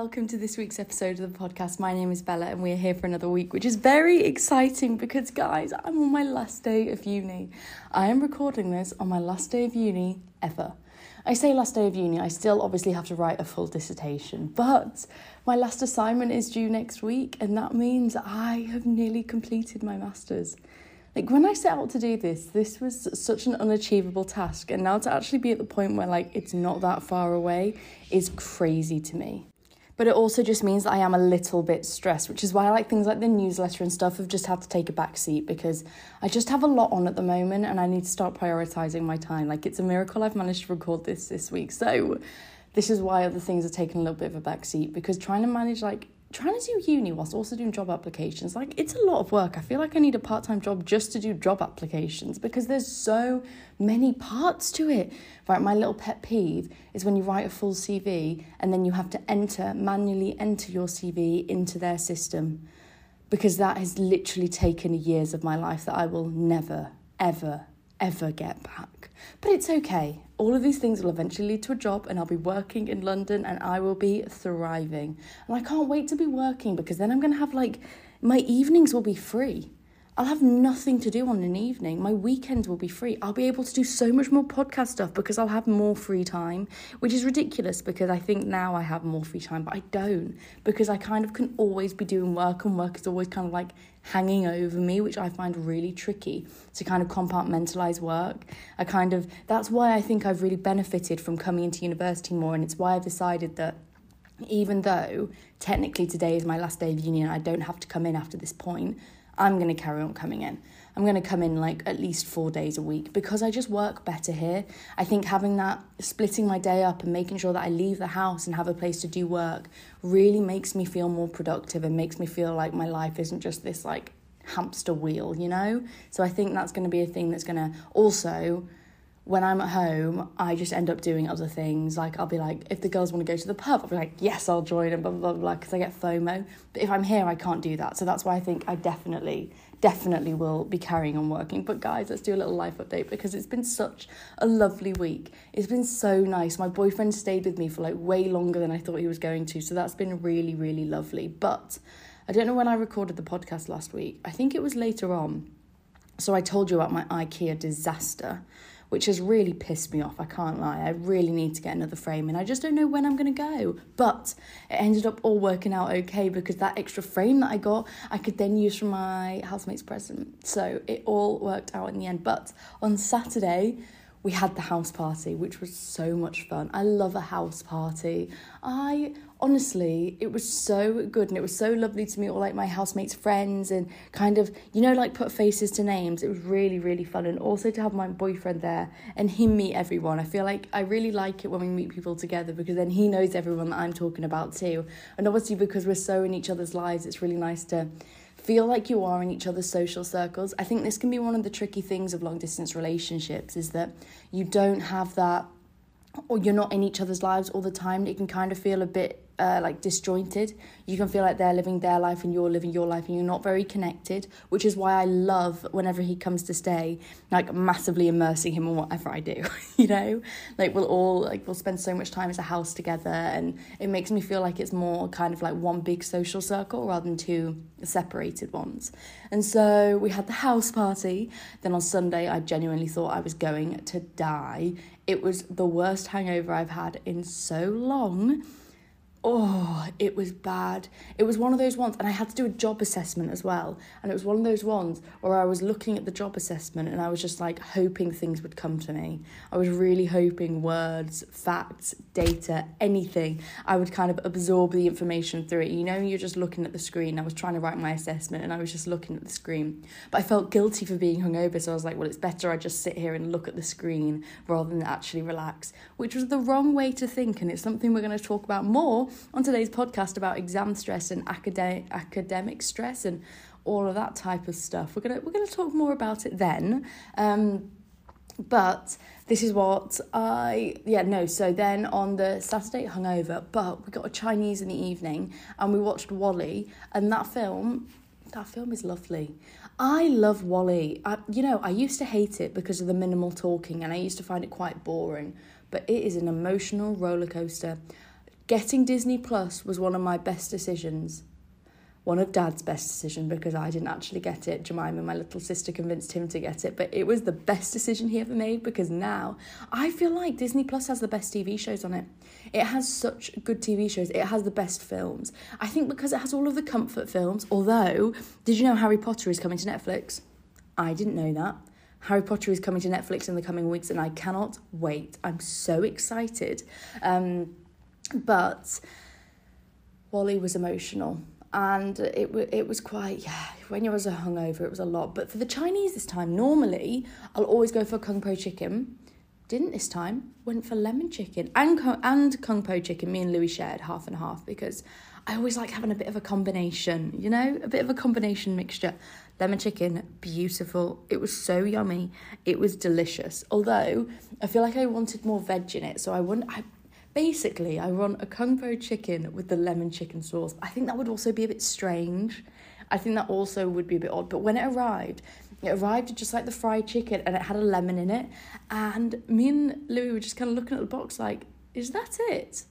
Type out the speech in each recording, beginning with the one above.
welcome to this week's episode of the podcast. My name is Bella, and we're here for another week, which is very exciting because, guys, I'm on my last day of uni. I am recording this on my last day of uni ever. I say last day of uni, I still obviously have to write a full dissertation, but my last assignment is due next week, and that means I have nearly completed my master's. Like when I set out to do this, this was such an unachievable task, and now to actually be at the point where like it's not that far away is crazy to me. But it also just means that I am a little bit stressed, which is why I like things like the newsletter and stuff have just had to take a back seat because I just have a lot on at the moment and I need to start prioritizing my time. Like it's a miracle I've managed to record this this week. So this is why other things are taking a little bit of a back seat because trying to manage like trying to do uni whilst also doing job applications, like it's a lot of work. I feel like I need a part time job just to do job applications because there's so many parts to it. Right, my little pet peeve is when you write a full CV and then you have to enter, manually enter your CV into their system because that has literally taken years of my life that I will never, ever, ever get back. But it's okay. All of these things will eventually lead to a job, and I'll be working in London and I will be thriving. And I can't wait to be working because then I'm going to have like my evenings will be free. I'll have nothing to do on an evening. My weekends will be free. I'll be able to do so much more podcast stuff because I'll have more free time, which is ridiculous because I think now I have more free time, but I don't because I kind of can always be doing work and work is always kind of like hanging over me, which I find really tricky to kind of compartmentalize work. I kind of, that's why I think I've really benefited from coming into university more, and it's why I've decided that even though technically today is my last day of union, I don't have to come in after this point, I'm going to carry on coming in. I'm going to come in like at least four days a week because I just work better here. I think having that, splitting my day up and making sure that I leave the house and have a place to do work really makes me feel more productive and makes me feel like my life isn't just this like hamster wheel, you know? So I think that's going to be a thing that's going to also when I'm at home, I just end up doing other things. Like I'll be like, if the girls want to go to the pub, I'll be like, yes, I'll join and blah blah blah because I get FOMO. But if I'm here, I can't do that. So that's why I think I definitely, definitely will be carrying on working. But guys, let's do a little life update because it's been such a lovely week. It's been so nice. My boyfriend stayed with me for like way longer than I thought he was going to, so that's been really really lovely. But I don't know when I recorded the podcast last week. I think it was later on. So I told you about my IKEA disaster which has really pissed me off. I can't lie. I really need to get another frame and I just don't know when I'm going to go. But it ended up all working out okay because that extra frame that I got, I could then use for my housemate's present. So it all worked out in the end. But on Saturday, we had the house party, which was so much fun. I love a house party. I honestly, it was so good and it was so lovely to meet all like my housemates' friends and kind of, you know, like put faces to names. It was really, really fun. And also to have my boyfriend there and him meet everyone. I feel like I really like it when we meet people together because then he knows everyone that I'm talking about too. And obviously, because we're so in each other's lives, it's really nice to feel like you are in each other's social circles. I think this can be one of the tricky things of long distance relationships is that you don't have that or you're not in each other's lives all the time. It can kind of feel a bit uh, like disjointed. You can feel like they're living their life and you're living your life and you're not very connected, which is why I love whenever he comes to stay, like massively immersing him in whatever I do, you know? Like we'll all like we'll spend so much time as a house together and it makes me feel like it's more kind of like one big social circle rather than two separated ones. And so we had the house party. Then on Sunday I genuinely thought I was going to die. It was the worst hangover I've had in so long oh, it was bad. It was one of those ones, and I had to do a job assessment as well. And it was one of those ones where I was looking at the job assessment and I was just like hoping things would come to me. I was really hoping words, facts, data, anything. I would kind of absorb the information through it. You know, you're just looking at the screen. I was trying to write my assessment and I was just looking at the screen. But I felt guilty for being hungover, so I was like, well, it's better I just sit here and look at the screen rather than actually relax, which was the wrong way to think. And it's something we're going to talk about more on today's podcast about exam stress and academic academic stress and all of that type of stuff. We're gonna we're gonna talk more about it then. Um, but this is what I yeah no so then on the Saturday hungover but we got a Chinese in the evening and we watched WALL-E and that film that film is lovely. I love WALL-E. I, you know, I used to hate it because of the minimal talking and I used to find it quite boring, but it is an emotional roller coaster Getting Disney Plus was one of my best decisions. One of Dad's best decisions because I didn't actually get it. Jemima, my little sister, convinced him to get it, but it was the best decision he ever made because now I feel like Disney Plus has the best TV shows on it. It has such good TV shows. It has the best films. I think because it has all of the comfort films. Although, did you know Harry Potter is coming to Netflix? I didn't know that. Harry Potter is coming to Netflix in the coming weeks, and I cannot wait. I'm so excited. Um, but WALL-E was emotional. And it it was quite yeah. When you was a hungover, it was a lot. But for the Chinese this time, normally I'll always go for kung po chicken. Didn't this time. Went for lemon chicken and and kung po chicken. Me and Louis shared half and half because I always like having a bit of a combination. You know, a bit of a combination mixture. Lemon chicken, beautiful. It was so yummy. It was delicious. Although I feel like I wanted more veg in it, so I wouldn't. I Basically, I want a kung po chicken with the lemon chicken sauce. I think that would also be a bit strange. I think that also would be a bit odd. But when it arrived, it arrived just like the fried chicken and it had a lemon in it. And me and Louis were just kind of looking at the box like, is that it?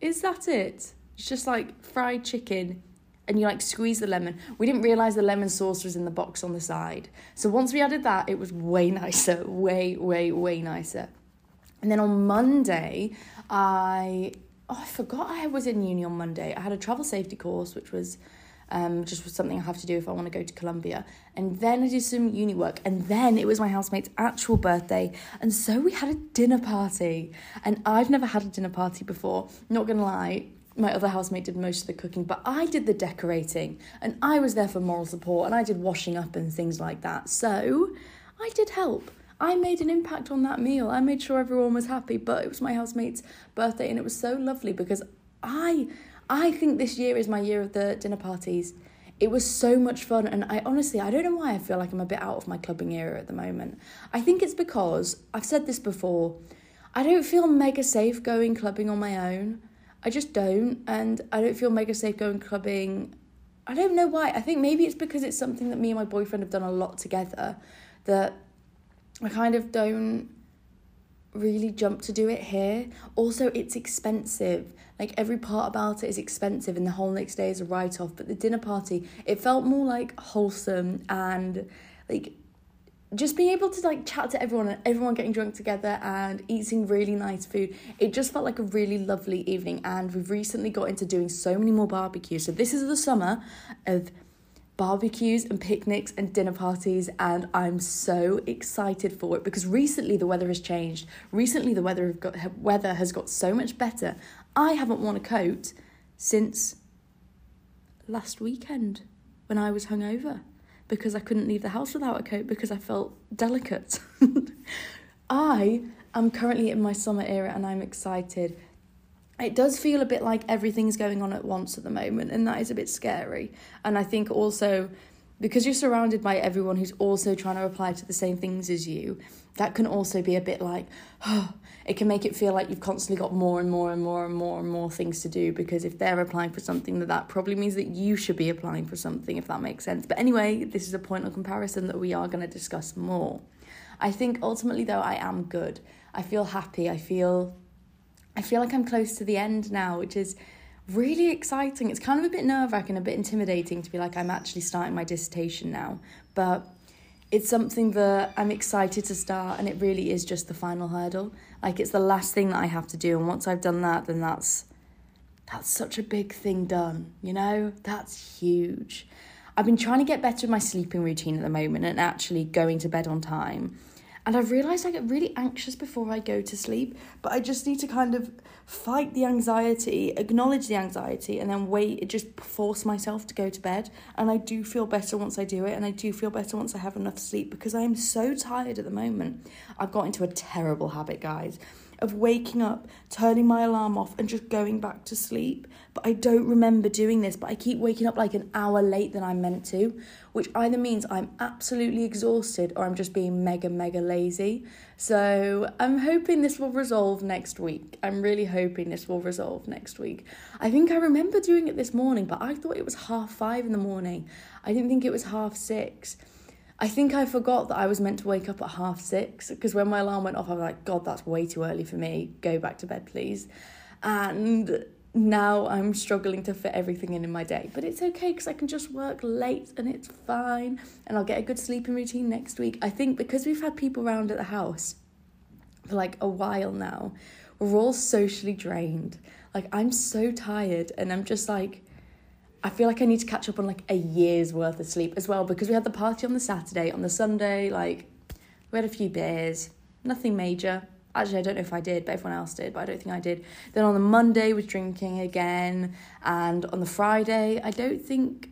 Is that it? It's just like fried chicken and you like squeeze the lemon. We didn't realize the lemon sauce was in the box on the side. So once we added that, it was way nicer, way, way, way nicer. And then on Monday, I oh I forgot I was in uni on Monday. I had a travel safety course, which was um, just was something I have to do if I want to go to Colombia. And then I did some uni work, and then it was my housemate's actual birthday, and so we had a dinner party. And I've never had a dinner party before. Not gonna lie, my other housemate did most of the cooking, but I did the decorating, and I was there for moral support, and I did washing up and things like that. So I did help. I made an impact on that meal. I made sure everyone was happy, but it was my housemate's birthday and it was so lovely because I I think this year is my year of the dinner parties. It was so much fun and I honestly I don't know why I feel like I'm a bit out of my clubbing era at the moment. I think it's because I've said this before. I don't feel mega safe going clubbing on my own. I just don't and I don't feel mega safe going clubbing. I don't know why. I think maybe it's because it's something that me and my boyfriend have done a lot together that I kind of don't really jump to do it here. Also, it's expensive. Like every part about it is expensive, and the whole next day is a write off. But the dinner party, it felt more like wholesome and like just being able to like chat to everyone and everyone getting drunk together and eating really nice food it just felt like a really lovely evening and we've recently got into doing so many more barbecues so this is the summer of barbecues and picnics and dinner parties and I'm so excited for it because recently the weather has changed. Recently the weather got weather has got so much better. I haven't worn a coat since last weekend when I was hungover because I couldn't leave the house without a coat because I felt delicate. I am currently in my summer era and I'm excited it does feel a bit like everything's going on at once at the moment, and that is a bit scary. And I think also because you're surrounded by everyone who's also trying to apply to the same things as you, that can also be a bit like, oh, it can make it feel like you've constantly got more and more and more and more and more things to do because if they're applying for something, that that probably means that you should be applying for something, if that makes sense. But anyway, this is a point of comparison that we are going to discuss more. I think ultimately, though, I am good. I feel happy. I feel I feel like I'm close to the end now, which is really exciting. It's kind of a bit nerve wracking, a bit intimidating to be like, I'm actually starting my dissertation now. But it's something that I'm excited to start, and it really is just the final hurdle. Like, it's the last thing that I have to do. And once I've done that, then that's. That's such a big thing done, you know? That's huge. I've been trying to get better with my sleeping routine at the moment and actually going to bed on time. And I've realised I get really anxious before I go to sleep, but I just need to kind of fight the anxiety, acknowledge the anxiety, and then wait, just force myself to go to bed. And I do feel better once I do it, and I do feel better once I have enough sleep because I am so tired at the moment. I've got into a terrible habit, guys of waking up, turning my alarm off, and just going back to sleep. But I don't remember doing this, but I keep waking up like an hour late than I'm meant to, which either means I'm absolutely exhausted or I'm just being mega, mega lazy. So I'm hoping this will resolve next week. I'm really hoping this will resolve next week. I think I remember doing it this morning, but I thought it was half five in the morning. I didn't think it was half six. I think I forgot that I was meant to wake up at half six because when my alarm went off, I was like, God, that's way too early for me. Go back to bed, please. And now I'm struggling to fit everything in in my day. But it's okay because I can just work late and it's fine. And I'll get a good sleeping routine next week. I think because we've had people around at the house for like a while now, we're all socially drained. Like I'm so tired and I'm just like, I feel like I need to catch up on like a year's worth of sleep as well because we had the party on the Saturday. On the Sunday, like we had a few beers, nothing major. Actually, I don't know if I did, but everyone else did, but I don't think I did. Then on the Monday, was drinking again. And on the Friday, I don't think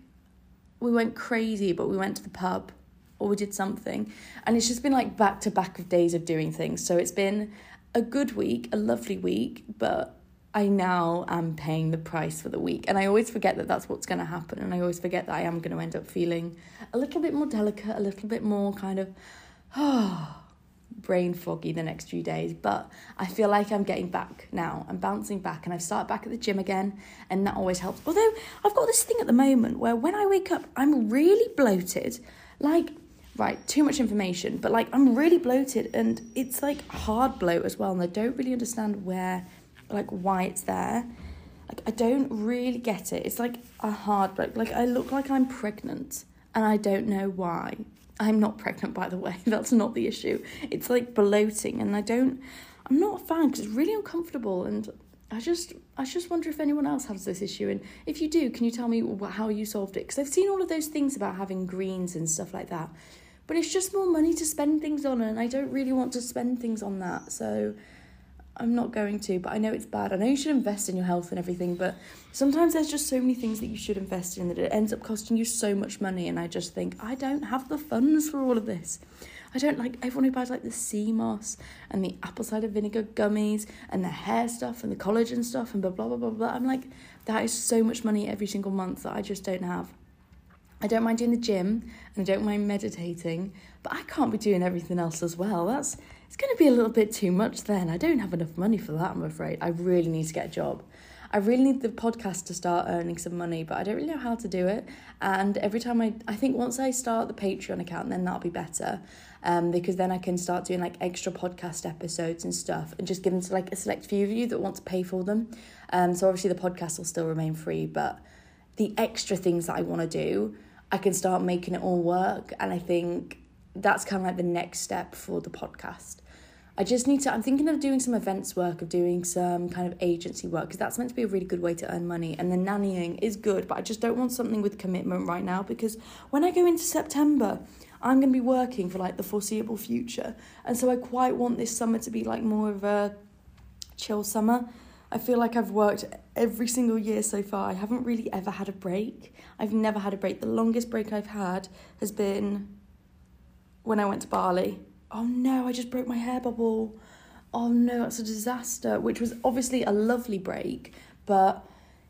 we went crazy, but we went to the pub or we did something. And it's just been like back to back of days of doing things. So it's been a good week, a lovely week, but I now am paying the price for the week. And I always forget that that's what's going to happen. And I always forget that I am going to end up feeling a little bit more delicate, a little bit more kind of, oh, brain foggy the next few days, but I feel like I'm getting back now. I'm bouncing back and I've started back at the gym again, and that always helps. Although I've got this thing at the moment where when I wake up, I'm really bloated. Like, right, too much information, but like I'm really bloated and it's like hard bloat as well, and I don't really understand where, like, why it's there. Like, I don't really get it. It's like a hard bloat. Like, I look like I'm pregnant and I don't know why. I'm not pregnant, by the way. That's not the issue. It's like bloating, and I don't. I'm not a fan because it's really uncomfortable, and I just, I just wonder if anyone else has this issue, and if you do, can you tell me how you solved it? Because I've seen all of those things about having greens and stuff like that, but it's just more money to spend things on, and I don't really want to spend things on that. So I'm not going to, but I know it's bad. I know you should invest in your health and everything, but sometimes there's just so many things that you should invest in that it ends up costing you so much money. And I just think, I don't have the funds for all of this. I don't like everyone who buys like the sea moss and the apple cider vinegar gummies and the hair stuff and the collagen stuff and blah, blah, blah, blah, blah. I'm like, that is so much money every single month that I just don't have. I don't mind doing the gym and I don't mind meditating, but I can't be doing everything else as well. That's it's going to be a little bit too much then. I don't have enough money for that, I'm afraid. I really need to get a job. I really need the podcast to start earning some money, but I don't really know how to do it. And every time I, I think once I start the Patreon account, then that'll be better. Um, because then I can start doing like extra podcast episodes and stuff and just give them to like a select few of you that want to pay for them. Um, so obviously the podcast will still remain free, but the extra things that I want to do, I can start making it all work. And I think that's kind of like the next step for the podcast. I just need to, I'm thinking of doing some events work, of doing some kind of agency work, because that's meant to be a really good way to earn money. And the nannying is good, but I just don't want something with commitment right now, because when I go into September, I'm going to be working for like the foreseeable future. And so I quite want this summer to be like more of a chill summer. I feel like I've worked every single year so far. I haven't really ever had a break. I've never had a break. The longest break I've had has been when I went to Bali. Oh no, I just broke my hair bubble. Oh no, that's a disaster. Which was obviously a lovely break, but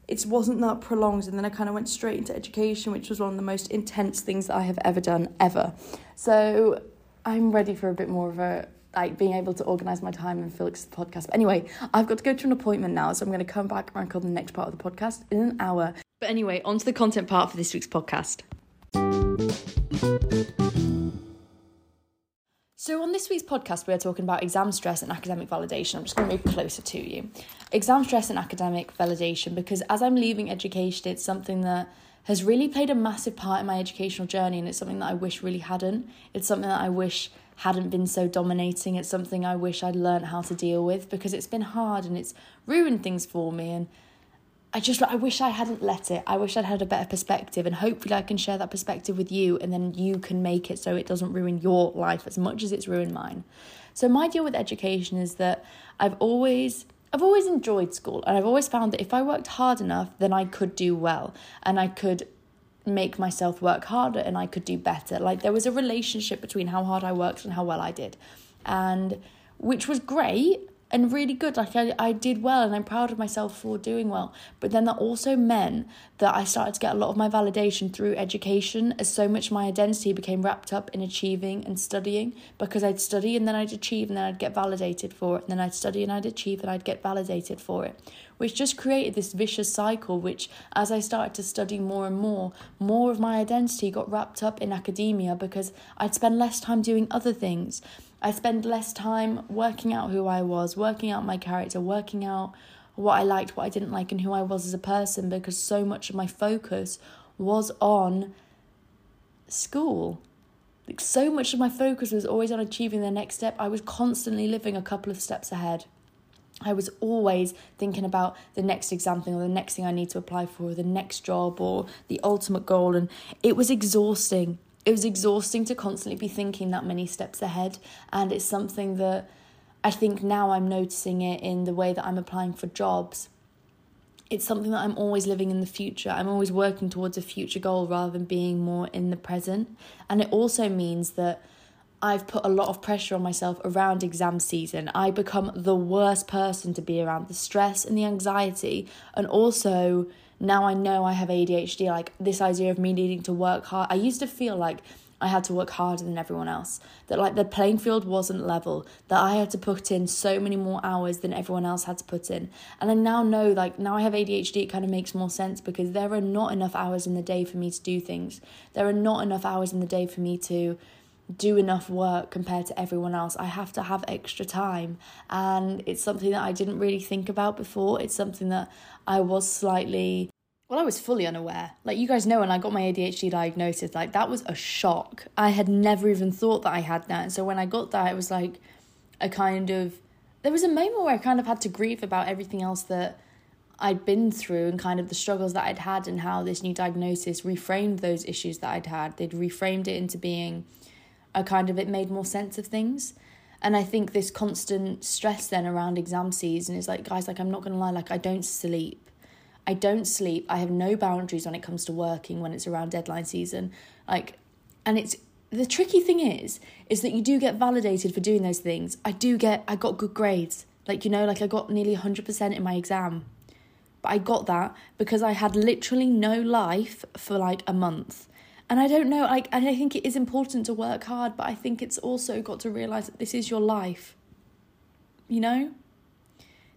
it wasn't that prolonged. And then I kind of went straight into education, which was one of the most intense things that I have ever done, ever. So I'm ready for a bit more of a like being able to organize my time and the podcast. But anyway, I've got to go to an appointment now, so I'm going to come back and record the next part of the podcast in an hour. But anyway, on to the content part for this week's podcast. This week's podcast, we are talking about exam stress and academic validation. I'm just going to move closer to you. Exam stress and academic validation, because as I'm leaving education, it's something that has really played a massive part in my educational journey, and it's something that I wish really hadn't. It's something that I wish hadn't been so dominating. It's something I wish I'd learned how to deal with because it's been hard and it's ruined things for me. And I just I wish I hadn't let it. I wish I'd had a better perspective and hopefully I can share that perspective with you and then you can make it so it doesn't ruin your life as much as it's ruined mine. So my deal with education is that I've always I've always enjoyed school and I've always found that if I worked hard enough then I could do well and I could make myself work harder and I could do better. Like there was a relationship between how hard I worked and how well I did. And which was great and really good. Like I, I did well and I'm proud of myself for doing well. But then that also meant that I started to get a lot of my validation through education as so much my identity became wrapped up in achieving and studying because I'd study and then I'd achieve and then I'd get validated for it. And then I'd study and I'd achieve and I'd get validated for it. Which just created this vicious cycle, which as I started to study more and more, more of my identity got wrapped up in academia because I'd spend less time doing other things. I spend less time working out who I was, working out my character, working out what I liked, what I didn't like, and who I was as a person because so much of my focus was on school. Like so much of my focus was always on achieving the next step. I was constantly living a couple of steps ahead. I was always thinking about the next exam thing or the next thing I need to apply for, or the next job or the ultimate goal. And it was exhausting. It was exhausting to constantly be thinking that many steps ahead. And it's something that I think now I'm noticing it in the way that I'm applying for jobs. It's something that I'm always living in the future. I'm always working towards a future goal rather than being more in the present. And it also means that I've put a lot of pressure on myself around exam season. I become the worst person to be around the stress and the anxiety. And also, now I know I have ADHD, like this idea of me needing to work hard. I used to feel like I had to work harder than everyone else. That like the playing field wasn't level. That I had to put in so many more hours than everyone else had to put in. And I now know like now I have ADHD it kind of makes more sense because there are not enough hours in the day for me to do things. There are not enough hours in the day for me to do enough work compared to everyone else. I have to have extra time. And it's something that I didn't really think about before. It's something that I was slightly well, I was fully unaware. Like you guys know, when I got my ADHD diagnosis, like that was a shock. I had never even thought that I had that. And so when I got that, it was like a kind of there was a moment where I kind of had to grieve about everything else that I'd been through and kind of the struggles that I'd had and how this new diagnosis reframed those issues that I'd had. They'd reframed it into being a kind of it made more sense of things. And I think this constant stress then around exam season is like, guys, like I'm not gonna lie, like I don't sleep I don't sleep. I have no boundaries when it comes to working when it's around deadline season. Like, and it's the tricky thing is, is that you do get validated for doing those things. I do get, I got good grades. Like, you know, like I got nearly 100% in my exam. But I got that because I had literally no life for like a month. And I don't know, like, and I think it is important to work hard, but I think it's also got to realize that this is your life. You know?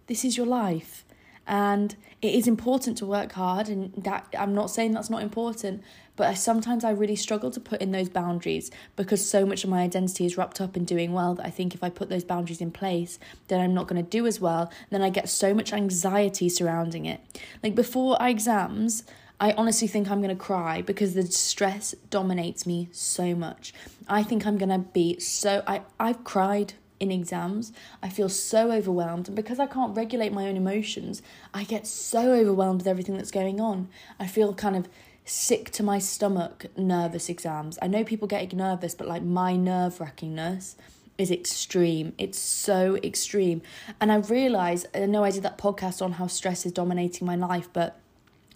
This is your life and it is important to work hard and that I'm not saying that's not important but I, sometimes I really struggle to put in those boundaries because so much of my identity is wrapped up in doing well that I think if I put those boundaries in place then I'm not going to do as well then I get so much anxiety surrounding it like before I exams I honestly think I'm going to cry because the stress dominates me so much. I think I'm going to be so I I've cried in exams. I feel so overwhelmed. And because I can't regulate my own emotions, I get so overwhelmed with everything that's going on. I feel kind of sick to my stomach, nervous exams. I know people get nervous, but like my nerve wrackingness is extreme. It's so extreme. And I realize, I know I did that podcast on how stress is dominating my life, but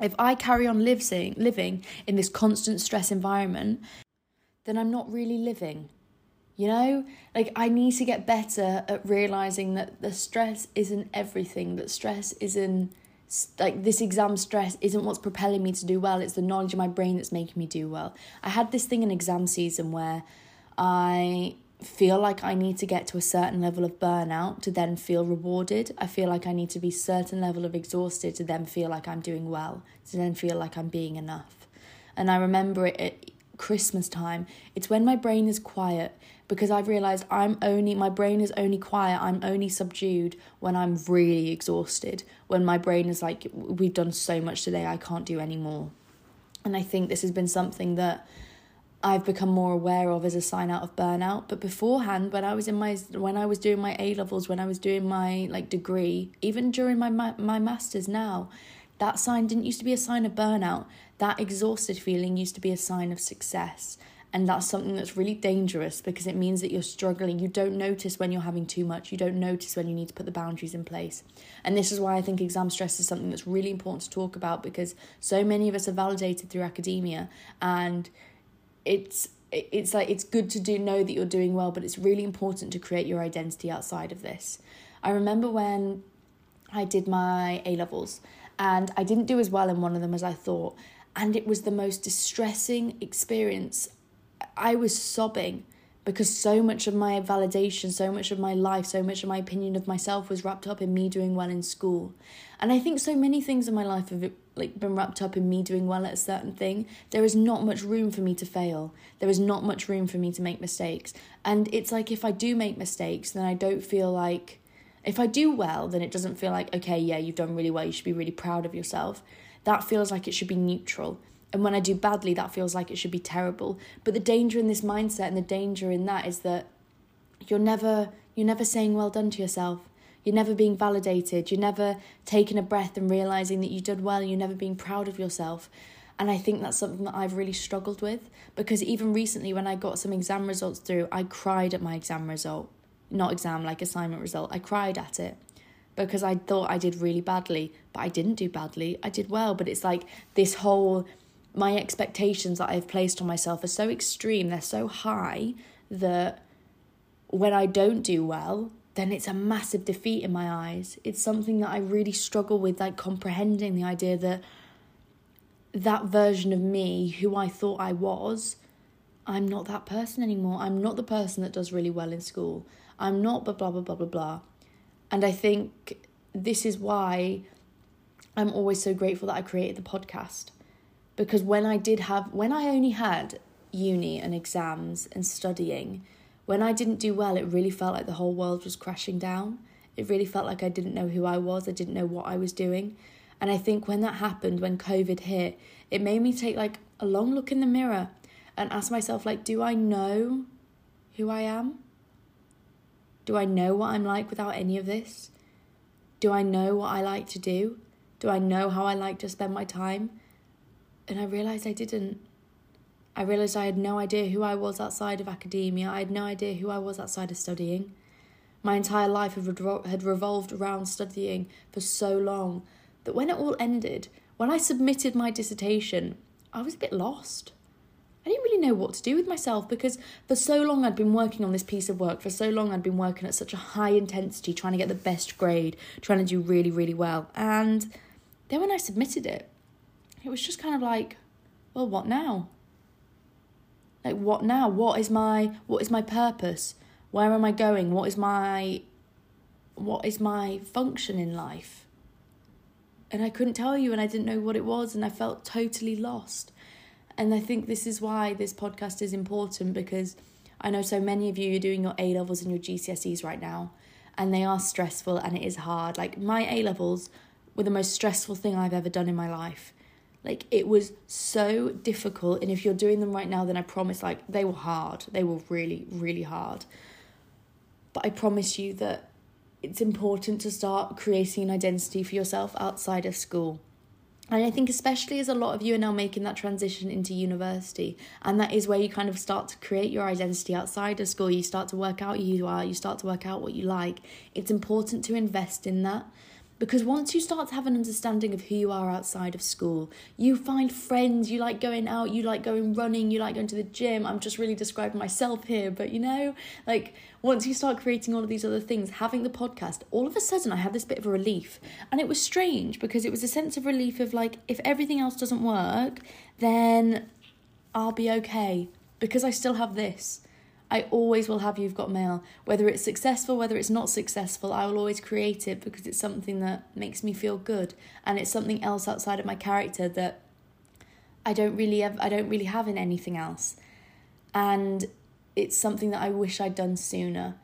if I carry on living, living in this constant stress environment, then I'm not really living. You know, like I need to get better at realizing that the stress isn't everything, that stress isn't like this exam stress isn't what's propelling me to do well, it's the knowledge in my brain that's making me do well. I had this thing in exam season where I feel like I need to get to a certain level of burnout to then feel rewarded. I feel like I need to be certain level of exhausted to then feel like I'm doing well, to then feel like I'm being enough. And I remember it at Christmas time. It's when my brain is quiet because I've realized I'm only, my brain is only quiet, I'm only subdued when I'm really exhausted, when my brain is like, we've done so much today, I can't do any more. And I think this has been something that I've become more aware of as a sign out of burnout. But beforehand, when I was in my when I was doing my A levels, when I was doing my like degree, even during my my masters now, that sign didn't used to be a sign of burnout. That exhausted feeling used to be a sign of success. And that's something that's really dangerous because it means that you're struggling. You don't notice when you're having too much. You don't notice when you need to put the boundaries in place. And this is why I think exam stress is something that's really important to talk about because so many of us are validated through academia and it's it's like it's good to do know that you're doing well, but it's really important to create your identity outside of this. I remember when I did my A levels and I didn't do as well in one of them as I thought. And it was the most distressing experience I was sobbing because so much of my validation, so much of my life, so much of my opinion of myself was wrapped up in me doing well in school. And I think so many things in my life have like been wrapped up in me doing well at a certain thing. There is not much room for me to fail. There is not much room for me to make mistakes. And it's like if I do make mistakes, then I don't feel like If I do well, then it doesn't feel like, okay, yeah, you've done really well, you should be really proud of yourself. That feels like it should be neutral. And when I do badly, that feels like it should be terrible. But the danger in this mindset and the danger in that is that you're never you're never saying well done to yourself. You're never being validated. You're never taking a breath and realizing that you did well. You're never being proud of yourself. And I think that's something that I've really struggled with because even recently, when I got some exam results through, I cried at my exam result. Not exam, like assignment result. I cried at it because I thought I did really badly, but I didn't do badly. I did well. But it's like this whole, my expectations that I've placed on myself are so extreme, they're so high that when I don't do well, then it's a massive defeat in my eyes. It's something that I really struggle with, like comprehending the idea that that version of me, who I thought I was, I'm not that person anymore. I'm not the person that does really well in school. I'm not blah, blah, blah, blah, blah, blah. And I think this is why I'm always so grateful that I created the podcast. Because when I did have, when I only had uni and exams and studying, when I didn't do well, it really felt like the whole world was crashing down. It really felt like I didn't know who I was, I didn't know what I was doing. And I think when that happened, when COVID hit, it made me take like a long look in the mirror and ask myself like do I know who I am? Do I know what I'm like without any of this? Do I know what I like to do? Do I know how I like to spend my time? And I realized I didn't. I realised I had no idea who I was outside of academia. I had no idea who I was outside of studying. My entire life had revolved around studying for so long that when it all ended, when I submitted my dissertation, I was a bit lost. I didn't really know what to do with myself because for so long I'd been working on this piece of work. For so long I'd been working at such a high intensity, trying to get the best grade, trying to do really, really well. And then when I submitted it, it was just kind of like, well, what now? Like what now? What is my what is my purpose? Where am i going? What is my what is my function in life? And i couldn't tell you and i didn't know what it was and i felt totally lost. And i think this is why this podcast is important because i know so many of you are doing your a levels and your gcse's right now and they are stressful and it is hard. Like my a levels were the most stressful thing i've ever done in my life like it was so difficult. And if you're doing them right now, then I promise, like, they were hard. They were really, really hard. But I promise you that it's important to start creating an identity for yourself outside of school. And I think, especially as a lot of you are now making that transition into university, and that is where you kind of start to create your identity outside of school. You start to work out who you are, you start to work out what you like. It's important to invest in that because once you start to have an understanding of who you are outside of school, you find friends, you like going out, you like going running, you like going to the gym. I'm just really describing myself here, but you know, like once you start creating all of these other things, having the podcast, all of a sudden I had this bit of a relief. And it was strange because it was a sense of relief of like, if everything else doesn't work, then I'll be okay because I still have this. I always will have You've Got Mail. Whether it's successful, whether it's not successful, I will always create it because it's something that makes me feel good. And it's something else outside of my character that I don't really have, I don't really have in anything else. And it's something that I wish I'd done sooner.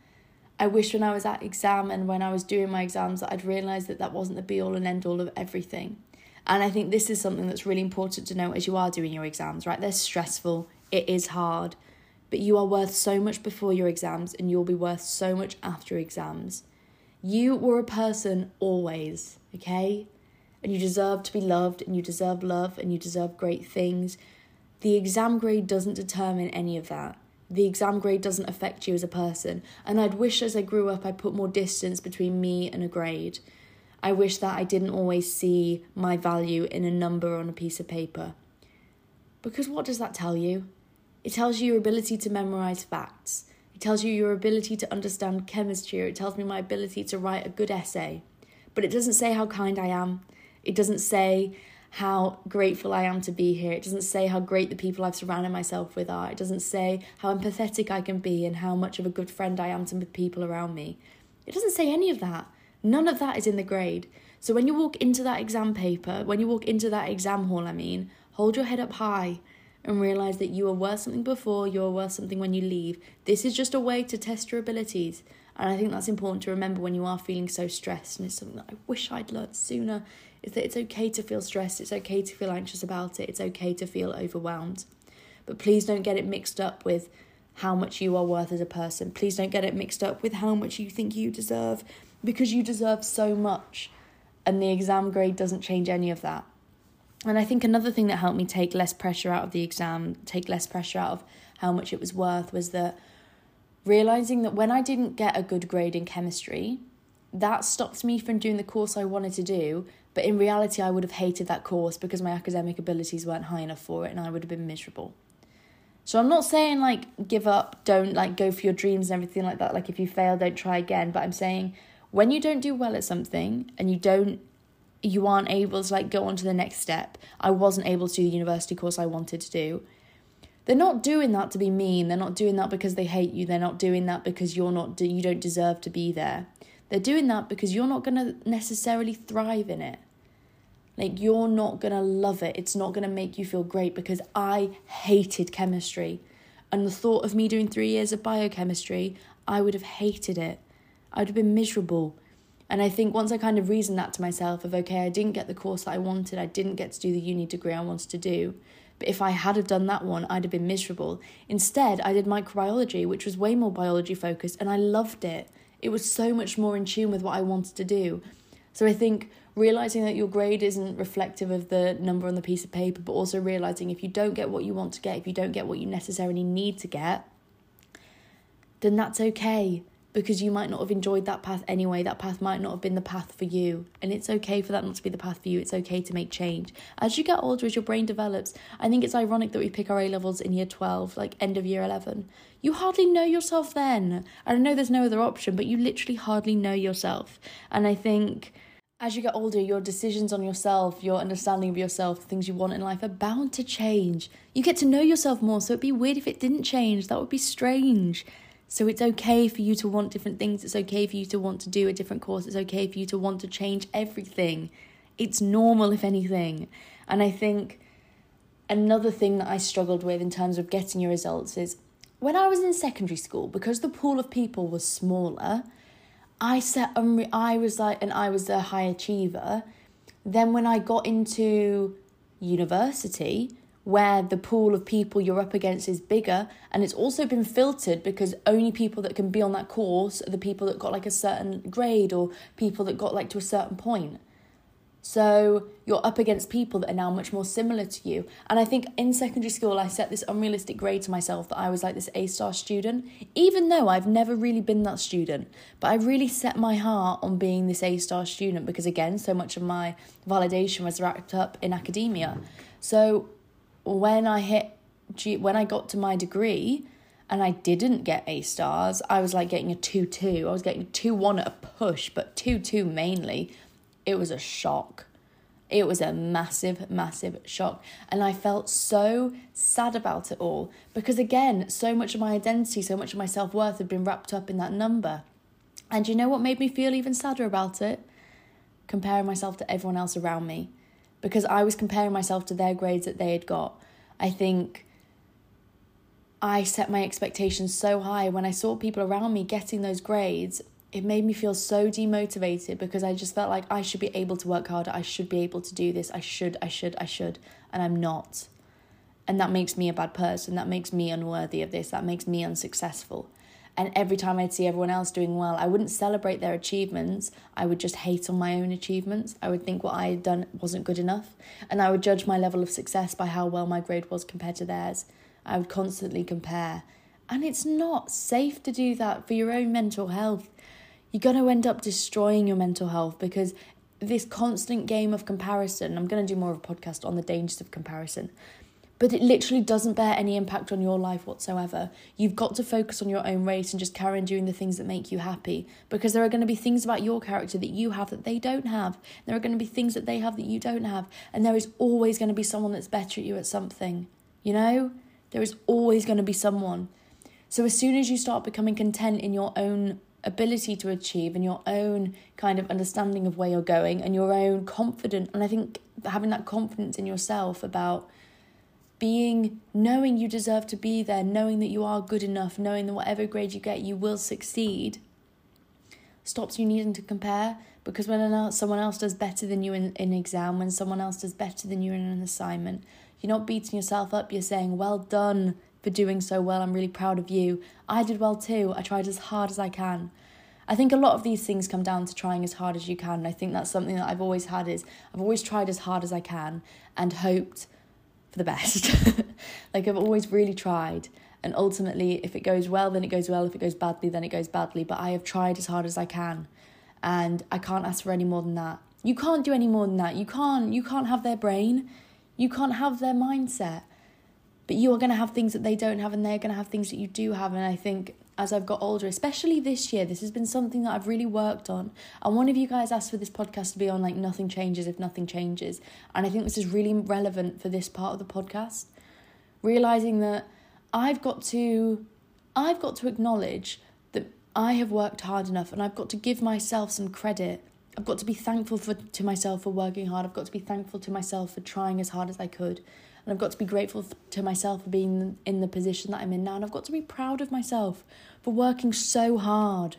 I wish when I was at exam and when I was doing my exams that I'd realised that that wasn't the be all and end all of everything. And I think this is something that's really important to know as you are doing your exams, right? They're stressful, it is hard, but you are worth so much before your exams and you'll be worth so much after exams. You were a person always, okay? And you deserve to be loved and you deserve love and you deserve great things. The exam grade doesn't determine any of that. The exam grade doesn't affect you as a person. And I'd wish as I grew up I put more distance between me and a grade. I wish that I didn't always see my value in a number on a piece of paper. Because what does that tell you? It tells you your ability to memorize facts. It tells you your ability to understand chemistry, or it tells me my ability to write a good essay. But it doesn't say how kind I am. It doesn't say how grateful I am to be here. It doesn't say how great the people I've surrounded myself with are. It doesn't say how empathetic I can be and how much of a good friend I am to the people around me. It doesn't say any of that. None of that is in the grade. So when you walk into that exam paper, when you walk into that exam hall, I mean, hold your head up high and realize that you are worth something before, you are worth something when you leave. This is just a way to test your abilities. And I think that's important to remember when you are feeling so stressed. And it's something that I wish I'd learned sooner is that it's okay to feel stressed, it's okay to feel anxious about it, it's okay to feel overwhelmed. But please don't get it mixed up with how much you are worth as a person. Please don't get it mixed up with how much you think you deserve because you deserve so much. And the exam grade doesn't change any of that. And I think another thing that helped me take less pressure out of the exam, take less pressure out of how much it was worth, was that realizing that when I didn't get a good grade in chemistry, that stopped me from doing the course I wanted to do. But in reality, I would have hated that course because my academic abilities weren't high enough for it and I would have been miserable. So I'm not saying like give up, don't like go for your dreams and everything like that. Like if you fail, don't try again. But I'm saying when you don't do well at something and you don't you aren't able to like go on to the next step. I wasn't able to do the university course I wanted to do. They're not doing that to be mean. They're not doing that because they hate you. They're not doing that because you're not you don't deserve to be there. They're doing that because you're not going to necessarily thrive in it. Like you're not going to love it. It's not going to make you feel great because I hated chemistry. And the thought of me doing 3 years of biochemistry, I would have hated it. I would have been miserable. And I think once I kind of reasoned that to myself of okay, I didn't get the course that I wanted, I didn't get to do the uni degree I wanted to do. But if I had have done that one, I'd have been miserable. Instead, I did microbiology, which was way more biology focused, and I loved it. It was so much more in tune with what I wanted to do. So I think realizing that your grade isn't reflective of the number on the piece of paper, but also realizing if you don't get what you want to get, if you don't get what you necessarily need to get, then that's okay because you might not have enjoyed that path anyway. That path might not have been the path for you. And it's okay for that not to be the path for you. It's okay to make change. As you get older, as your brain develops, I think it's ironic that we pick our A levels in year 12, like end of year 11. You hardly know yourself then. And I know there's no other option, but you literally hardly know yourself. And I think as you get older, your decisions on yourself, your understanding of yourself, the things you want in life are bound to change. You get to know yourself more, so it'd be weird if it didn't change. That would be strange. So it's okay for you to want different things. It's okay for you to want to do a different course. It's okay for you to want to change everything. It's normal, if anything. And I think another thing that I struggled with in terms of getting your results is when I was in secondary school, because the pool of people was smaller, I set unre- I was like, and I was a high achiever. Then when I got into university, where the pool of people you're up against is bigger and it's also been filtered because only people that can be on that course are the people that got like a certain grade or people that got like to a certain point. So you're up against people that are now much more similar to you. And i think in secondary school i set this unrealistic grade to myself that i was like this a star student even though i've never really been that student. But i really set my heart on being this a star student because again so much of my validation was wrapped up in academia. So when I hit G- when I got to my degree and I didn't get A stars, I was like getting a 2 2. I was getting 2 1 at a push, but 2 2 mainly. It was a shock. It was a massive, massive shock. And I felt so sad about it all because, again, so much of my identity, so much of my self worth had been wrapped up in that number. And you know what made me feel even sadder about it? Comparing myself to everyone else around me because I was comparing myself to their grades that they had got. I think I set my expectations so high when I saw people around me getting those grades. It made me feel so demotivated because I just felt like I should be able to work harder. I should be able to do this. I should, I should, I should. And I'm not. And that makes me a bad person. That makes me unworthy of this. That makes me unsuccessful. And every time I'd see everyone else doing well, I wouldn't celebrate their achievements. I would just hate on my own achievements. I would think what I had done wasn't good enough. And I would judge my level of success by how well my grade was compared to theirs. I would constantly compare. And it's not safe to do that for your own mental health. You're going to end up destroying your mental health because this constant game of comparison, I'm going to do more of a podcast on the dangers of comparison, but it literally doesn't bear any impact on your life whatsoever. You've got to focus on your own race and just carry on doing the things that make you happy because there are going to be things about your character that you have that they don't have. There are going to be things that they have that you don't have. And there is always going to be someone that's better at you at something. You know? There is always going to be someone. So as soon as you start becoming content in your own ability to achieve and your own kind of understanding of where you're going and your own confidence, and I think having that confidence in yourself about being knowing you deserve to be there, knowing that you are good enough, knowing that whatever grade you get, you will succeed, stops you needing to compare because when someone else does better than you in, in exam, when someone else does better than you in an assignment, you're not beating yourself up. You're saying, well done for doing so well. I'm really proud of you. I did well too. I tried as hard as I can. I think a lot of these things come down to trying as hard as you can. And I think that's something that I've always had is I've always tried as hard as I can and hoped for the best. like I've always really tried. And ultimately, if it goes well, then it goes well. If it goes badly, then it goes badly. But I have tried as hard as I can. And I can't ask for any more than that. You can't do any more than that. You can't you can't have their brain. You can't have their mindset. But you are going to have things that they don't have and they're going to have things that you do have and I think as I've got older, especially this year, this has been something that I've really worked on. And one of you guys asked for this podcast to be on like nothing changes if nothing changes. And I think this is really relevant for this part of the podcast. Realizing that I've got to I've got to acknowledge that I have worked hard enough and I've got to give myself some credit. I've got to be thankful for to myself for working hard. I've got to be thankful to myself for trying as hard as I could. And I've got to be grateful to myself for being in the position that I'm in now. And I've got to be proud of myself for working so hard.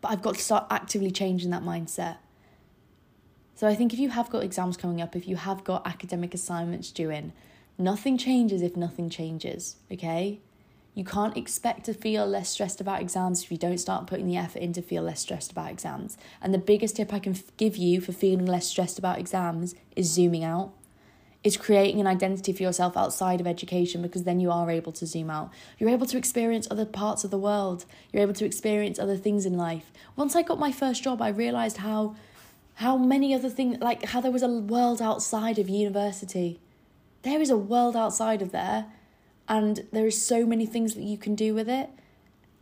But I've got to start actively changing that mindset. So I think if you have got exams coming up, if you have got academic assignments due in, nothing changes if nothing changes, okay? You can't expect to feel less stressed about exams if you don't start putting the effort in to feel less stressed about exams. And the biggest tip I can give you for feeling less stressed about exams is zooming out is creating an identity for yourself outside of education because then you are able to zoom out. You're able to experience other parts of the world. You're able to experience other things in life. Once I got my first job, I realized how how many other things like how there was a world outside of university. There is a world outside of there and there is so many things that you can do with it.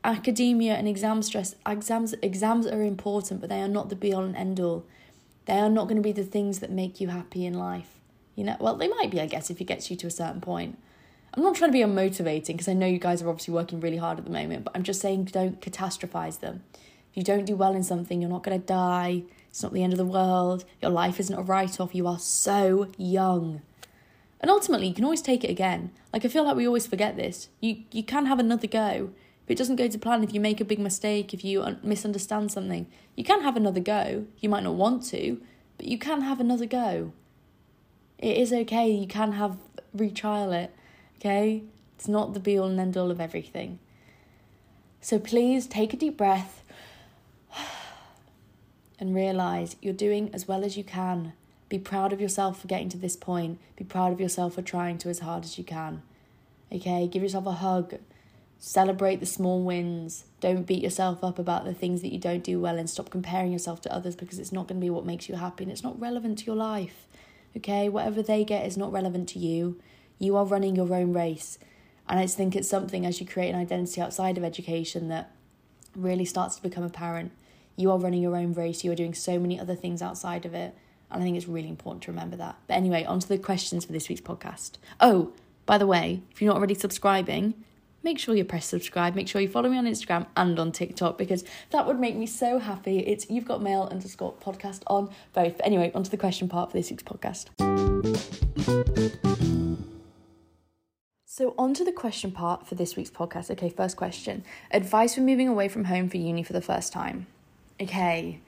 Academia and exam stress exams exams are important, but they are not the be all and end all. They are not going to be the things that make you happy in life you know, well, they might be, I guess, if it gets you to a certain point. I'm not trying to be unmotivating because I know you guys are obviously working really hard at the moment, but I'm just saying don't catastrophize them. If you don't do well in something, you're not going to die. It's not the end of the world. Your life isn't a write off. You are so young. And ultimately, you can always take it again. Like, I feel like we always forget this. You, you can have another go. If it doesn't go to plan, if you make a big mistake, if you misunderstand something, you can have another go. You might not want to, but you can have another go. It is okay. You can have retrial it. Okay? It's not the be all and end all of everything. So please take a deep breath and realize you're doing as well as you can. Be proud of yourself for getting to this point. Be proud of yourself for trying to as hard as you can. Okay? Give yourself a hug. Celebrate the small wins. Don't beat yourself up about the things that you don't do well and stop comparing yourself to others because it's not going to be what makes you happy and it's not relevant to your life okay? Whatever they get is not relevant to you. You are running your own race. And I just think it's something as you create an identity outside of education that really starts to become apparent. You are running your own race, you are doing so many other things outside of it. And I think it's really important to remember that. But anyway, on to the questions for this week's podcast. Oh, by the way, if you're not already subscribing, make sure you press subscribe. Make sure you follow me on Instagram and on TikTok because that would make me so happy. It's You've Got Mail underscore podcast on both. But anyway, on to the question part for this week's podcast. So, on to the question part for this week's podcast. Okay, first question Advice for moving away from home for uni for the first time. Okay,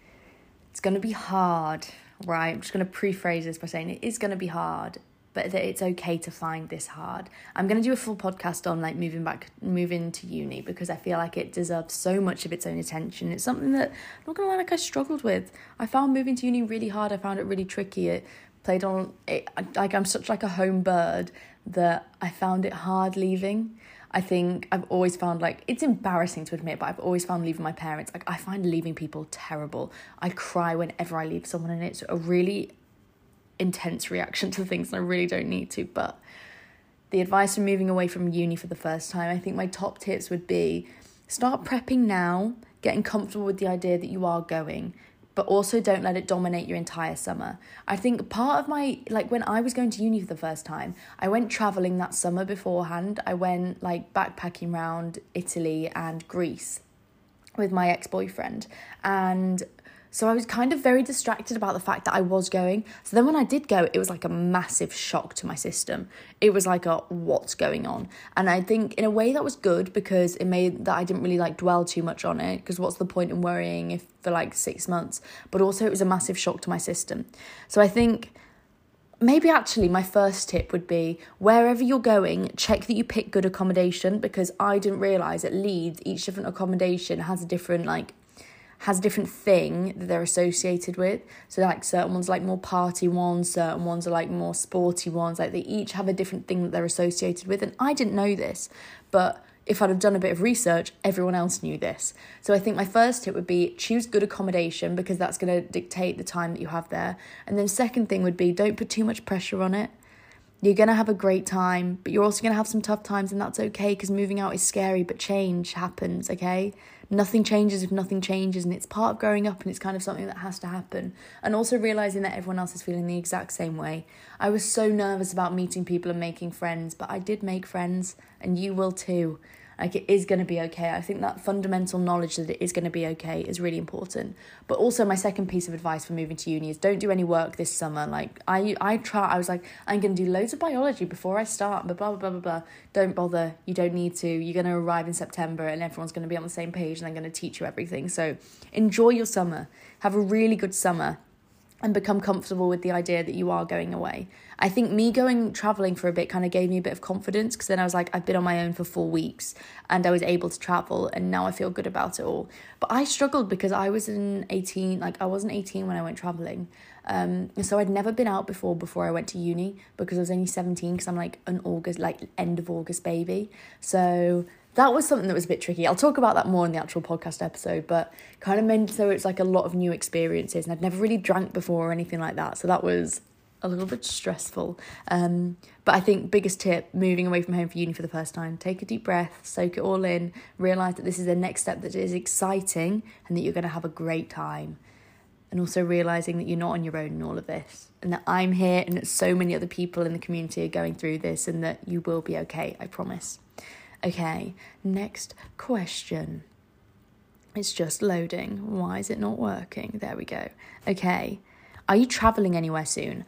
it's to be hard, right? I'm just going to prephrase this by saying it is to be hard but that it's okay to find this hard. I'm going to do a full podcast on like moving back, moving to uni because I feel like it deserves so much of its own attention. It's something that I'm not going to lie, like I struggled with. I found moving to uni really hard. I found it really tricky. It played on it like I'm such like a home bird that I found it hard leaving. I think I've always found like it's embarrassing to admit, but I've always found leaving my parents like I find leaving people terrible. I cry whenever I leave someone, and it's a really intense reaction to things and I really don't need to. But the advice for moving away from uni for the first time, I think my top tips would be start prepping now, getting comfortable with the idea that you are going, but also don't let it dominate your entire summer. I think part of my, like when I was going to uni for the first time, I went traveling that summer beforehand. I went like backpacking around Italy and Greece with my ex boyfriend. And So I was kind of very distracted about the fact that I was going. So then when I did go, it was like a massive shock to my system. It was like a what's going on. And I think in a way that was good because it made that I didn't really like dwell too much on it because what's the point in worrying if for like 6 months? But also it was a massive shock to my system. So I think maybe actually my first tip would be wherever you're going check that you pick good accommodation because i didn't realize at leeds each different accommodation has a different like has a different thing that they're associated with. So like certain ones like more party ones, certain ones are like more sporty ones. Like they each have a different thing that they're associated with. And I didn't know this, but if I'd have done a bit of research, everyone else knew this. So I think my first tip would be choose good accommodation because that's going to dictate the time that you have there. And then second thing would be don't put too much pressure on it. You're going to have a great time, but you're also going to have some tough times and that's okay because moving out is scary, but change happens, okay? Nothing changes if nothing changes and it's part of growing up and it's kind of something that has to happen. And also realizing that everyone else is feeling the exact same way. I was so nervous about meeting people and making friends but i did make friends and you will too like it is going to be okay. I think that fundamental knowledge that it is going to be okay is really important. But also my second piece of advice for moving to uni is don't do any work this summer. Like I I try I was like I'm going to do loads of biology before I start, but blah blah blah blah blah. Don't bother. You don't need to. You're going to arrive in September and everyone's going to be on the same page and they're going to teach you everything. So enjoy your summer. Have a really good summer and become comfortable with the idea that you are going away. I think me going traveling for a bit kind of gave me a bit of confidence because then I was like, I've been on my own for four weeks and I was able to travel and now I feel good about it all. But I struggled because I was in 18, like I wasn't 18 when I went traveling. Um, so I'd never been out before before I went to uni because I was only 17 because I'm like an August, like end of August baby. So that was something that was a bit tricky. I'll talk about that more in the actual podcast episode, but kind of meant so it's like a lot of new experiences, and I'd never really drank before or anything like that, so that was a little bit stressful. Um, but I think biggest tip moving away from home for uni for the first time, take a deep breath, soak it all in, realize that this is the next step that is exciting and that you're going to have a great time. And also realizing that you're not on your own in all of this, and that I'm here and that so many other people in the community are going through this, and that you will be okay, I promise. Okay, next question. It's just loading. Why is it not working? There we go. Okay, are you travelling anywhere soon?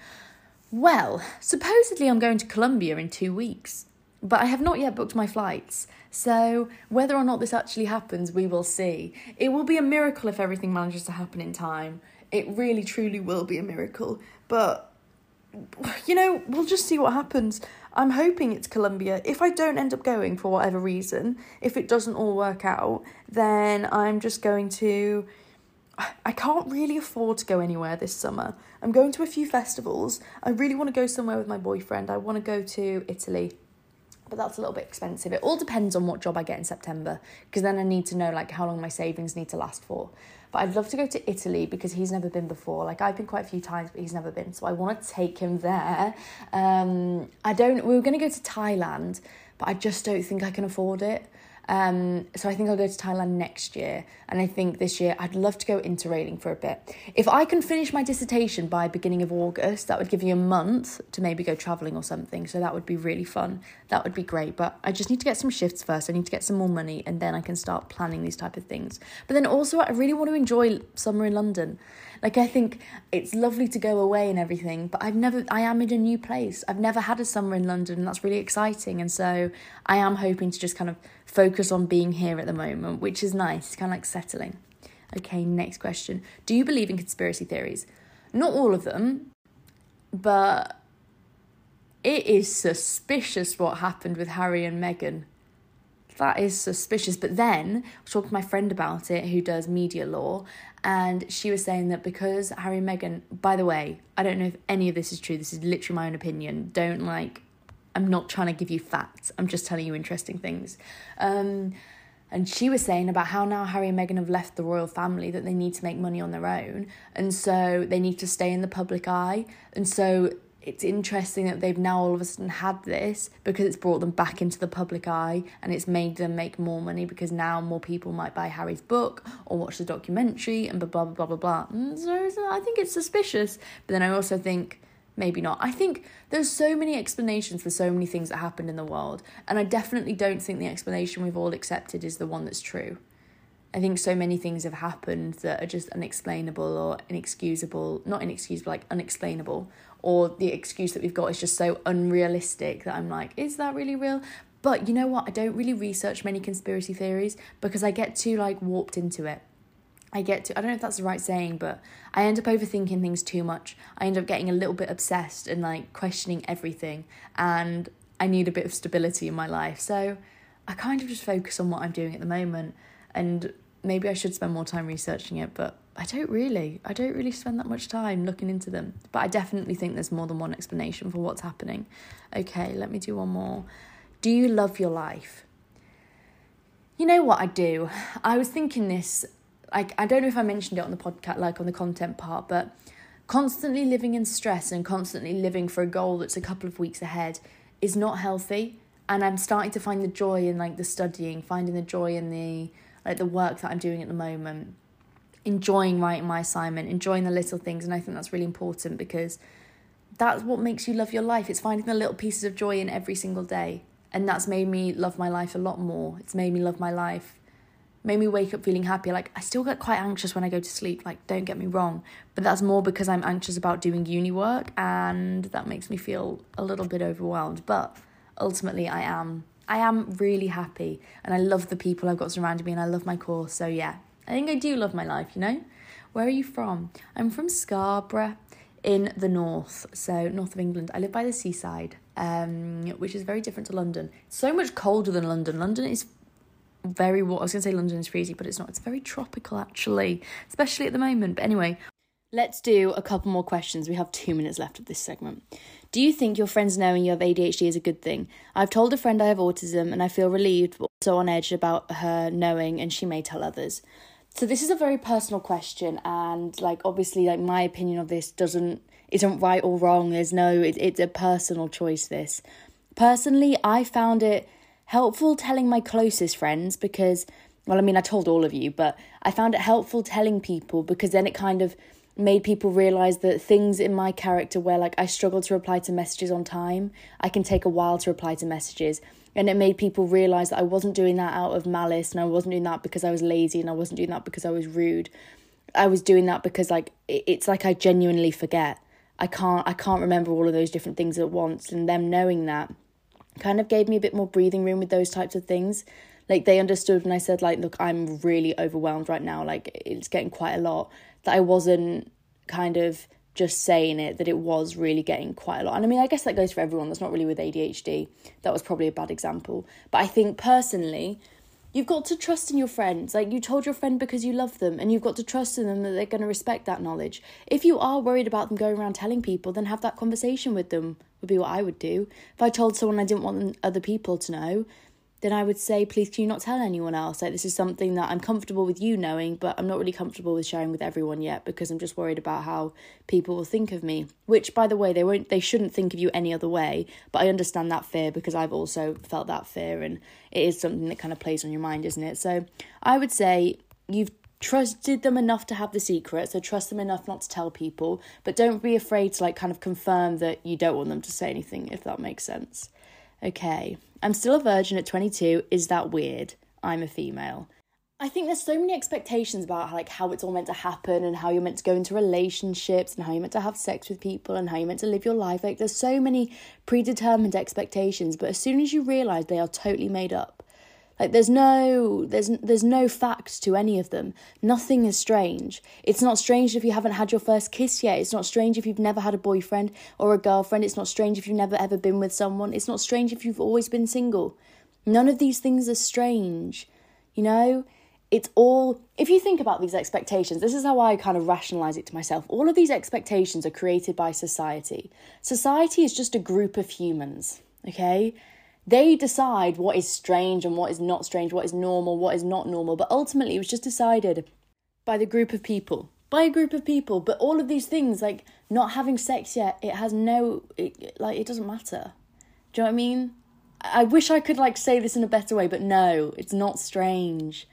Well, supposedly I'm going to Colombia in two weeks, but I have not yet booked my flights. So, whether or not this actually happens, we will see. It will be a miracle if everything manages to happen in time. It really, truly will be a miracle. But, you know, we'll just see what happens. I'm hoping it's Colombia. If I don't end up going for whatever reason, if it doesn't all work out, then I'm just going to. I can't really afford to go anywhere this summer. I'm going to a few festivals. I really want to go somewhere with my boyfriend. I want to go to Italy but that's a little bit expensive. It all depends on what job I get in September because then I need to know like how long my savings need to last for. But I'd love to go to Italy because he's never been before. Like I've been quite a few times, but he's never been. So I want to take him there. Um, I don't. We were going to go to Thailand, but I just don't think I can afford it. Um, so I think I'll go to Thailand next year. And I think this year I'd love to go interrailing for a bit. If I can finish my dissertation by beginning of August, that would give you a month to maybe go travelling or something. So that would be really fun. That would be great. But I just need to get some shifts first. I need to get some more money and then I can start planning these type of things. But then also I really want to enjoy summer in London. Like I think it's lovely to go away and everything, but I've never I am in a new place. I've never had a summer in London and that's really exciting. And so I am hoping to just kind of focus on being here at the moment, which is nice. It's kind of like settling. Okay, next question. Do you believe in conspiracy theories? Not all of them, but it is suspicious what happened with Harry and Meghan that is suspicious. But then I talking to my friend about it who does media law, and she was saying that because Harry and Meghan, by the way, I don't know if any of this is true, this is literally my own opinion. Don't like, I'm not trying to give you facts, I'm just telling you interesting things. Um, and she was saying about how now Harry and Meghan have left the royal family that they need to make money on their own. And so they need to stay in the public eye. And so it's interesting that they've now all of a sudden had this because it's brought them back into the public eye and it's made them make more money because now more people might buy Harry's book or watch the documentary and blah blah blah blah blah. And so, so I think it's suspicious, but then I also think maybe not. I think there's so many explanations for so many things that happened in the world, and I definitely don't think the explanation we've all accepted is the one that's true. I think so many things have happened that are just unexplainable or inexcusable, not inexcusable, like unexplainable, or the excuse that we've got is just so unrealistic that I'm like, is that really real? But you know what? I don't really research many conspiracy theories because I get too like warped into it. I get to, I don't know if that's the right saying, but I end up overthinking things too much. I end up getting a little bit obsessed and like questioning everything. And I need a bit of stability in my life. So I kind of just focus on what I'm doing at the moment. And maybe I should spend more time researching it, but I don't really. I don't really spend that much time looking into them. But I definitely think there's more than one explanation for what's happening. Okay, let me do one more. Do you love your life? You know what I do? I was thinking this like I don't know if I mentioned it on the podcast like on the content part, but constantly living in stress and constantly living for a goal that's a couple of weeks ahead is not healthy and I'm starting to find the joy in like the studying, finding the joy in the like the work that I'm doing at the moment, enjoying writing my assignment, enjoying the little things. And I think that's really important because that's what makes you love your life. It's finding the little pieces of joy in every single day. And that's made me love my life a lot more. It's made me love my life, made me wake up feeling happy. Like, I still get quite anxious when I go to sleep, like, don't get me wrong. But that's more because I'm anxious about doing uni work and that makes me feel a little bit overwhelmed. But ultimately, I am I am really happy and I love the people I've got surrounding me and I love my course. So yeah, I think I do love my life, you know? Where are you from? I'm from Scarborough in the north, so north of England. I live by the seaside, um, which is very different to London. It's so much colder than London. London is very warm. I was going to say London is freezing, but it's not. It's very tropical actually, especially at the moment. But anyway, let's do a couple more questions. We have two minutes left of this segment. Do you think your friends knowing you have ADHD is a good thing? I've told a friend I have autism and I feel relieved but also on edge about her knowing and she may tell others. So this is a very personal question and like obviously like my opinion of this doesn't isn't right or wrong. There's no it, it's a personal choice this. Personally, I found it helpful telling my closest friends because well, I mean, I told all of you, but I found it helpful telling people because then it kind of made people realize that things in my character where like I struggle to reply to messages on time, I can take a while to reply to messages. And it made people realize that I wasn't doing that out of malice and I wasn't doing that because I was lazy and I wasn't doing that because I was rude. I was doing that because like it's like I genuinely forget. I can't I can't remember all of those different things at once and them knowing that kind of gave me a bit more breathing room with those types of things. Like they understood when I said like look I'm really overwhelmed right now like it's getting quite a lot that I wasn't kind of just saying it that it was really getting quite a lot. And I mean, I guess that goes for everyone. That's not really with ADHD. That was probably a bad example. But I think personally, you've got to trust in your friends. Like you told your friend because you love them, and you've got to trust in them that they're going to respect that knowledge. If you are worried about them going around telling people, then have that conversation with them, would be what I would do. If I told someone I didn't want other people to know, then I would say, please, can you not tell anyone else? Like, this is something that I'm comfortable with you knowing, but I'm not really comfortable with sharing with everyone yet because I'm just worried about how people will think of me. Which, by the way, they won't, they shouldn't think of you any other way. But I understand that fear because I've also felt that fear, and it is something that kind of plays on your mind, isn't it? So I would say you've trusted them enough to have the secret so trust them enough not to tell people but don't be afraid to like kind of confirm that you don't want them to say anything if that makes sense okay I'm still a virgin at 22. Is that weird? I'm a female. I think there's so many expectations about like how it's all meant to happen and how you're meant to go into relationships and how you're meant to have sex with people and how you're meant to live your life. Like there's so many predetermined expectations, but as soon as you realize they are totally made up, like there's no there's there's no facts to any of them. Nothing is strange. It's not strange if you haven't had your first kiss yet. It's not strange if you've never had a boyfriend or a girlfriend. It's not strange if you've never ever been with someone. It's not strange if you've always been single. None of these things are strange. You know? It's all if you think about these expectations, this is how I kind of rationalize it to myself. All of these expectations are created by society. Society is just a group of humans, okay? They decide what is strange and what is not strange, what is normal, what is not normal. But ultimately, it was just decided by the group of people. By a group of people. But all of these things, like not having sex yet, it has no, it, like, it doesn't matter. Do you know what I mean? I wish I could, like, say this in a better way, but no, it's not strange.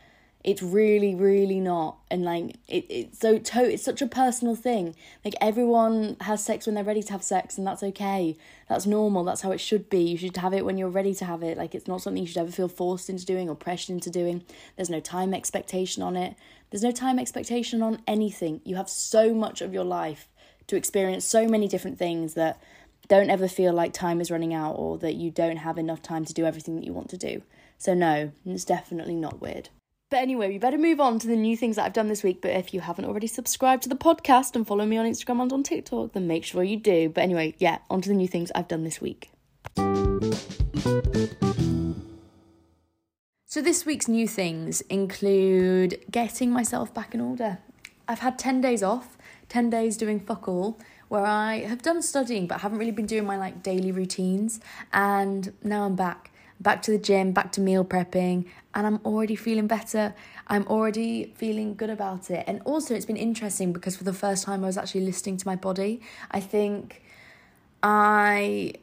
It's really, really not. And like it, it's so to it's such a personal thing. Like everyone has sex when they're ready to have sex and that's okay. That's normal. That's how it should be. You should have it when you're ready to have it. Like it's not something you should ever feel forced into doing or pressured into doing. There's no time expectation on it. There's no time expectation on anything. You have so much of your life to experience so many different things that don't ever feel like time is running out or that you don't have enough time to do everything that you want to do. So no, it's definitely not weird. But anyway, we better move on to the new things that I've done this week. But if you haven't already subscribed to the podcast and follow me on Instagram and on TikTok, then make sure you do. But anyway, yeah, on to the new things I've done this week. So, this week's new things include getting myself back in order. I've had 10 days off, 10 days doing fuck all, where I have done studying but haven't really been doing my like daily routines. And now I'm back back to the gym, back to meal prepping, and I'm already feeling better. I'm already feeling good about it. And also, it's been interesting because for the first time, I was actually listening to my body. I think I.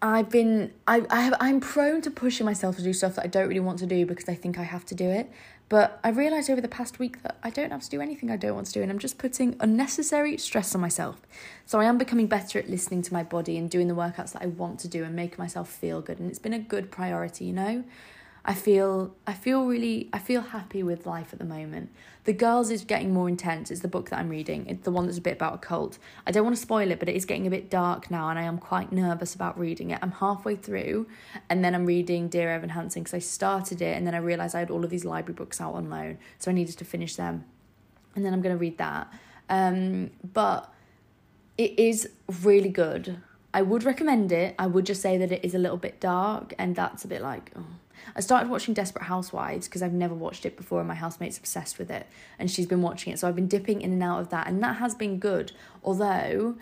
I've been I I have I'm prone to pushing myself to do stuff that I don't really want to do because I think I have to do it. But I realised over the past week that I don't have to do anything I don't want to do, and I'm just putting unnecessary stress on myself. So I am becoming better at listening to my body and doing the workouts that I want to do and making myself feel good. And it's been a good priority, you know? I feel I feel really I feel happy with life at the moment. The Girls is getting more intense. It's the book that I'm reading. It's the one that's a bit about a cult. I don't want to spoil it, but it is getting a bit dark now, and I am quite nervous about reading it. I'm halfway through, and then I'm reading Dear Evan Hansen because I started it, and then I realised I had all of these library books out on loan, so I needed to finish them, and then I'm going to read that. Um, but it is really good. I would recommend it. I would just say that it is a little bit dark, and that's a bit like. Oh I started watching Desperate Housewives because I've never watched it before and my housemate's obsessed with it and she's been watching it. So I've been dipping in and out of that and that has been good. Although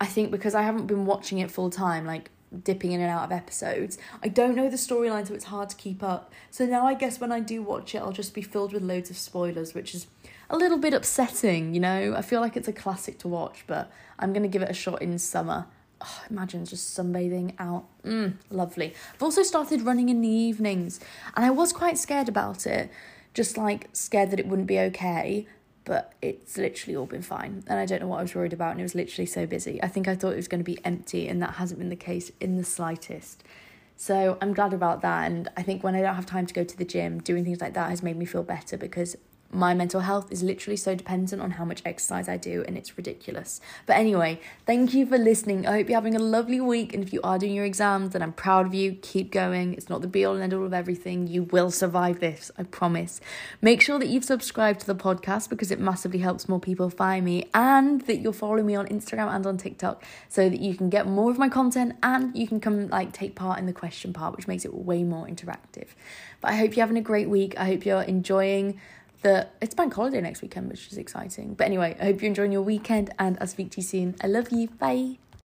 I think because I haven't been watching it full time, like dipping in and out of episodes, I don't know the storyline so it's hard to keep up. So now I guess when I do watch it, I'll just be filled with loads of spoilers, which is a little bit upsetting, you know? I feel like it's a classic to watch, but I'm going to give it a shot in summer oh, imagine just sunbathing out. Mm, lovely. I've also started running in the evenings, and I was quite scared about it, just like scared that it wouldn't be okay. But it's literally all been fine, and I don't know what I was worried about, and it was literally so busy. I think I thought it was going to be empty, and that hasn't been the case in the slightest. So I'm glad about that, and I think when I don't have time to go to the gym, doing things like that has made me feel better because my mental health is literally so dependent on how much exercise I do, and it's ridiculous. But anyway, thank you for listening. I hope you're having a lovely week, and if you are doing your exams, then I'm proud of you. Keep going. It's not the be all and end all of everything. You will survive this, I promise. Make sure that you've subscribed to the podcast because it massively helps more people find me, and that you're following me on Instagram and on TikTok so that you can get more of my content and you can come like take part in the question part, which makes it way more interactive. But I hope you're having a great week. I hope you're enjoying that it's bank holiday next weekend, which is exciting. But anyway, I hope you're enjoying your weekend and I'll speak to you soon. I love you. Bye.